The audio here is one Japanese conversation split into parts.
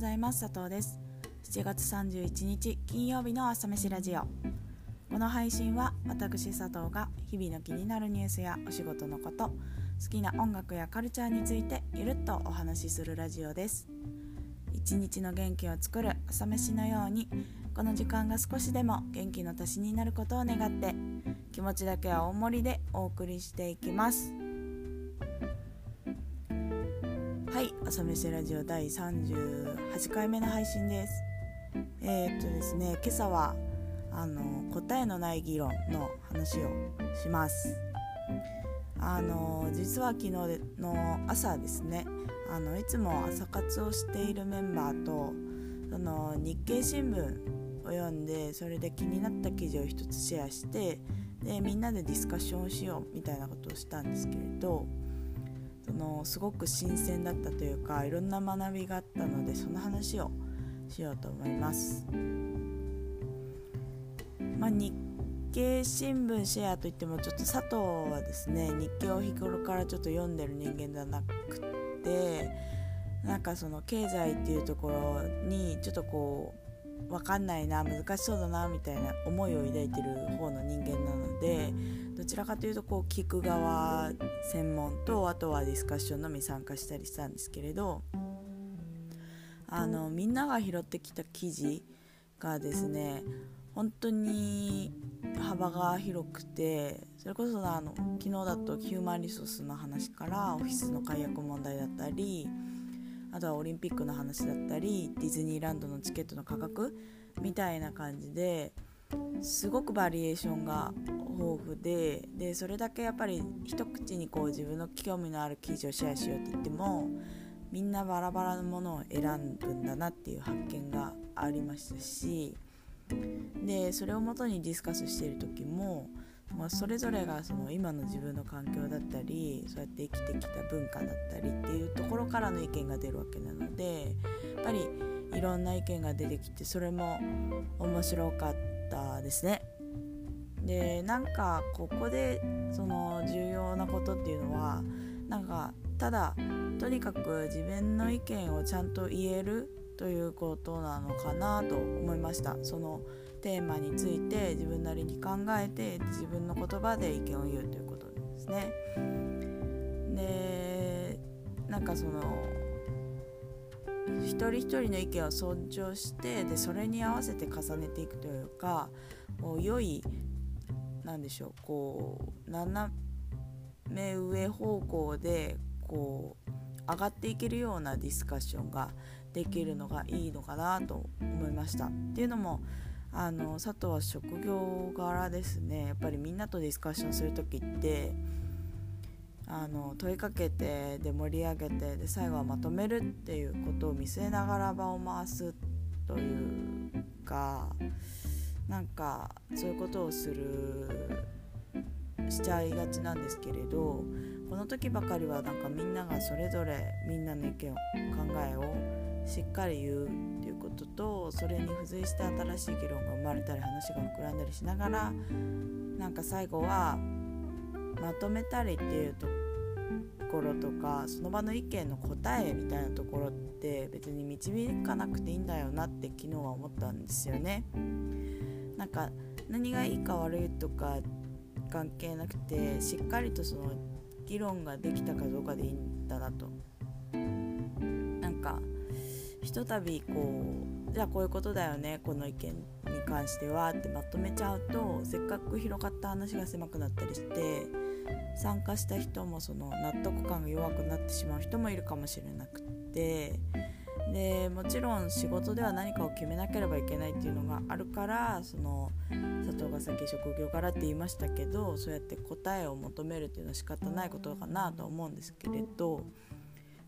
ございます。佐藤です。7月31日金曜日の朝飯ラジオ。この配信は私佐藤が日々の気になるニュースやお仕事のこと好きな音楽やカルチャーについてゆるっとお話しするラジオです。一日の元気を作る朝飯のようにこの時間が少しでも元気の足しになることを願って気持ちだけは大盛りでお送りしていきます。朝飯ラジオ第38回目の配信です。えー、っとですね今朝はあの答えのない議論の話をします。あの実は昨日の朝ですねあのいつも朝活をしているメンバーとその日経新聞を読んでそれで気になった記事を一つシェアしてでみんなでディスカッションをしようみたいなことをしたんですけれどのすごく新鮮だったというかいろんな学びがあったのでその話をしようと思います。まあ、日経新聞シェアといってもちょっと佐藤はですね日経を日頃からちょっと読んでる人間ではなくてなんかその経済っていうところにちょっとこう分かんないな難しそうだなみたいな思いを抱いてる方の人間なのでどちらかというとこう聞く側専門とあとはディスカッションのみ参加したりしたんですけれどあのみんなが拾ってきた記事がですね本当に幅が広くてそれこそあの昨日だとヒューマンリソースの話からオフィスの解約問題だったりあとはオリンピックの話だったりディズニーランドのチケットの価格みたいな感じですごくバリエーションが豊富ででそれだけやっぱり一口にこう自分の興味のある記事をシェアしようって言ってもみんなバラバラのものを選ぶんだなっていう発見がありましたしでそれをもとにディスカスしている時も、まあ、それぞれがその今の自分の環境だったりそうやって生きてきた文化だったりっていうところからの意見が出るわけなのでやっぱりいろんな意見が出てきてそれも面白かっですね。でなんかここでその重要なことっていうのはなんかただとにかく自分の意見をちゃんと言えるということなのかなと思いましたそのテーマについて自分なりに考えて自分の言葉で意見を言うということですねでなんかその一人一人の意見を尊重してでそれに合わせて重ねていくというか良いなんでしょうこう斜め上方向でこう上がっていけるようなディスカッションができるのがいいのかなと思いました。っていうのもあの佐藤は職業柄ですねやっぱりみんなとディスカッションする時ってあの問いかけてで盛り上げてで最後はまとめるっていうことを見据えながら場を回すというかなんかそういうことをするしちゃいがちなんですけれどこの時ばかりはなんかみんながそれぞれみんなの意見を考えをしっかり言うっていうこととそれに付随して新しい議論が生まれたり話が膨らんだりしながらなんか最後はまとめたりっていうところとかその場の意見の答えみたいなところって別に導かなくていいんだよなって昨日は思ったんですよね。なんか何がいいか悪いとか関係なくてしっかりとその議論ができたかどうかでいいんだなとなんかひとたびこうじゃあこういうことだよねこの意見に関してはってまとめちゃうとせっかく広がった話が狭くなったりして参加した人もその納得感が弱くなってしまう人もいるかもしれなくってでもちろん仕事では何かを決めなければいけないっていうのがあるからその佐藤がさっき職業柄って言いましたけどそうやって答えを求めるっていうのは仕方ないことかなと思うんですけれど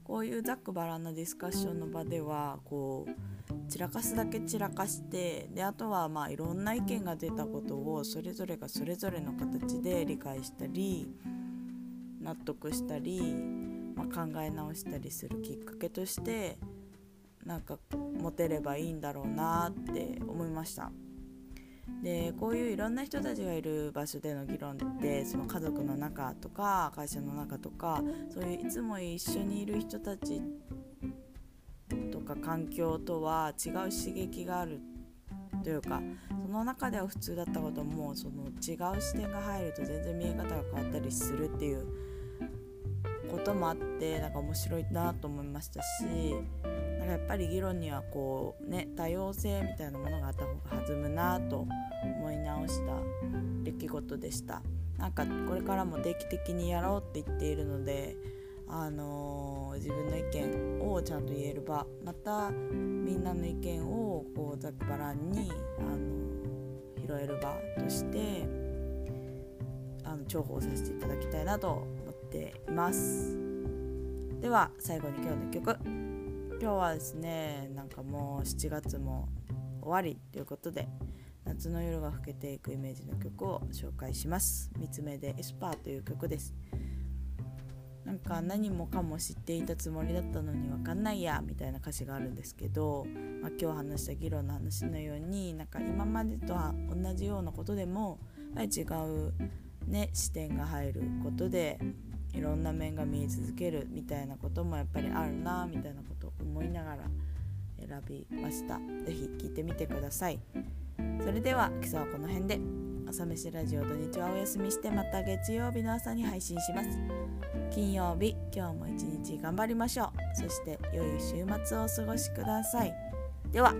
こういうざっくばらんなディスカッションの場ではこう散らかすだけ散らかしてであとはまあいろんな意見が出たことをそれぞれがそれぞれの形で理解したり納得したり、まあ、考え直したりするきっかけとしてなんか持てればいいんだろうなって思いました。でこういういろんな人たちがいる場所での議論ってその家族の中とか会社の中とかそういういつも一緒にいる人たちとか環境とは違う刺激があるというかその中では普通だったこともその違う視点が入ると全然見え方が変わったりするっていうこともあってなんか面白いなと思いましたしやっぱり議論にはこうね多様性みたいなものがあった方が弾むなと思い直した出来事でした。なんかこれからも定期的にやろうって言っているのであのー、自分の意見をちゃんと言える場またみんなの意見をこうざっくばらんに、あのー、拾える場としてあの重宝させていただきたいなと思っています。では最後に今日の曲。今日はですねなんかもう7月も終わりということで夏の夜が更けていくイメージの曲を紹介します「三つ目でエスパー」という曲です。なんか何もかも知っていたつもりだったのに分かんないやみたいな歌詞があるんですけど、まあ、今日話した議論の話のようになんか今までとは同じようなことでもやっぱり違う、ね、視点が入ることでいろんな面が見え続けるみたいなこともやっぱりあるなみたいなことを思いながら選びました。是非聴いてみてください。それでは今朝はこの辺で朝飯ラジオ土日はお休みしてまた月曜日の朝に配信します。金曜日今日も一日頑張りましょう。そして良い週末をお過ごしください。では。